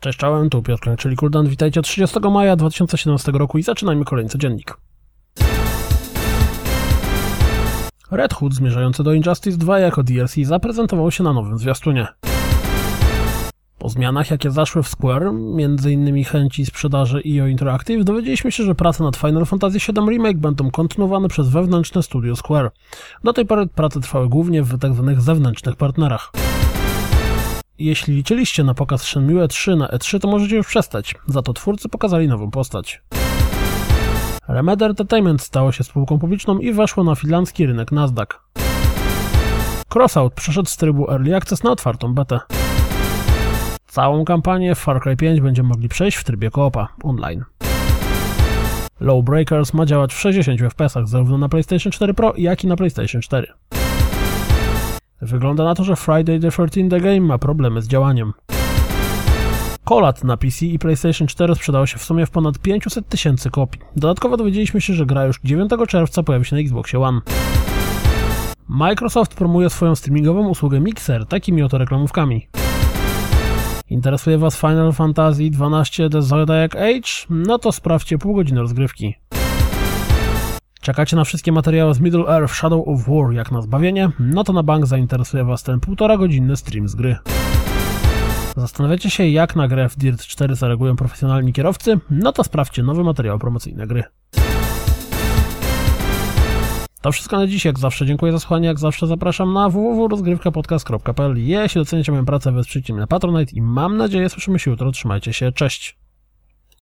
Cześć, czołem, tu Piotr czyli Kuldan. Witajcie 30 maja 2017 roku i zaczynajmy kolejny codziennik. Red Hood zmierzający do Injustice 2 jako DLC zaprezentował się na nowym zwiastunie. Po zmianach, jakie zaszły w Square, m.in. chęci sprzedaży EO Interactive, dowiedzieliśmy się, że prace nad Final Fantasy VII Remake będą kontynuowane przez wewnętrzne studio Square. Do tej pory prace trwały głównie w tzw. zewnętrznych partnerach. Jeśli liczyliście na pokaz Shenmue 3 na E3, to możecie już przestać, za to twórcy pokazali nową postać. Remedy Entertainment stało się spółką publiczną i weszło na finlandzki rynek Nasdaq. Crossout przeszedł z trybu Early Access na otwartą betę. Całą kampanię w Far Cry 5 będziemy mogli przejść w trybie koopa online. Low Breakers ma działać w 60 fps zarówno na PlayStation 4 Pro, jak i na PlayStation 4. Wygląda na to, że Friday the 13 The Game ma problemy z działaniem. Kolat na PC i PlayStation 4 sprzedało się w sumie w ponad 500 tysięcy kopii. Dodatkowo dowiedzieliśmy się, że gra już 9 czerwca pojawi się na Xboxie One. Microsoft promuje swoją streamingową usługę Mixer takimi oto reklamówkami. Interesuje Was Final Fantasy XII The Zodiac Age? No to sprawdźcie pół godziny rozgrywki. Czekacie na wszystkie materiały z Middle Earth Shadow of War jak na zbawienie? No to na bank zainteresuje Was ten półtora godzinny stream z gry. Zastanawiacie się jak na grę w Dirt 4 zareagują profesjonalni kierowcy? No to sprawdźcie nowy materiał promocyjny gry. To wszystko na dziś, jak zawsze dziękuję za słuchanie, jak zawsze zapraszam na www.rozgrywkapodcast.pl Jeśli doceniacie moją pracę, wesprzyjcie mnie na Patronite i mam nadzieję słyszymy się jutro, trzymajcie się, cześć!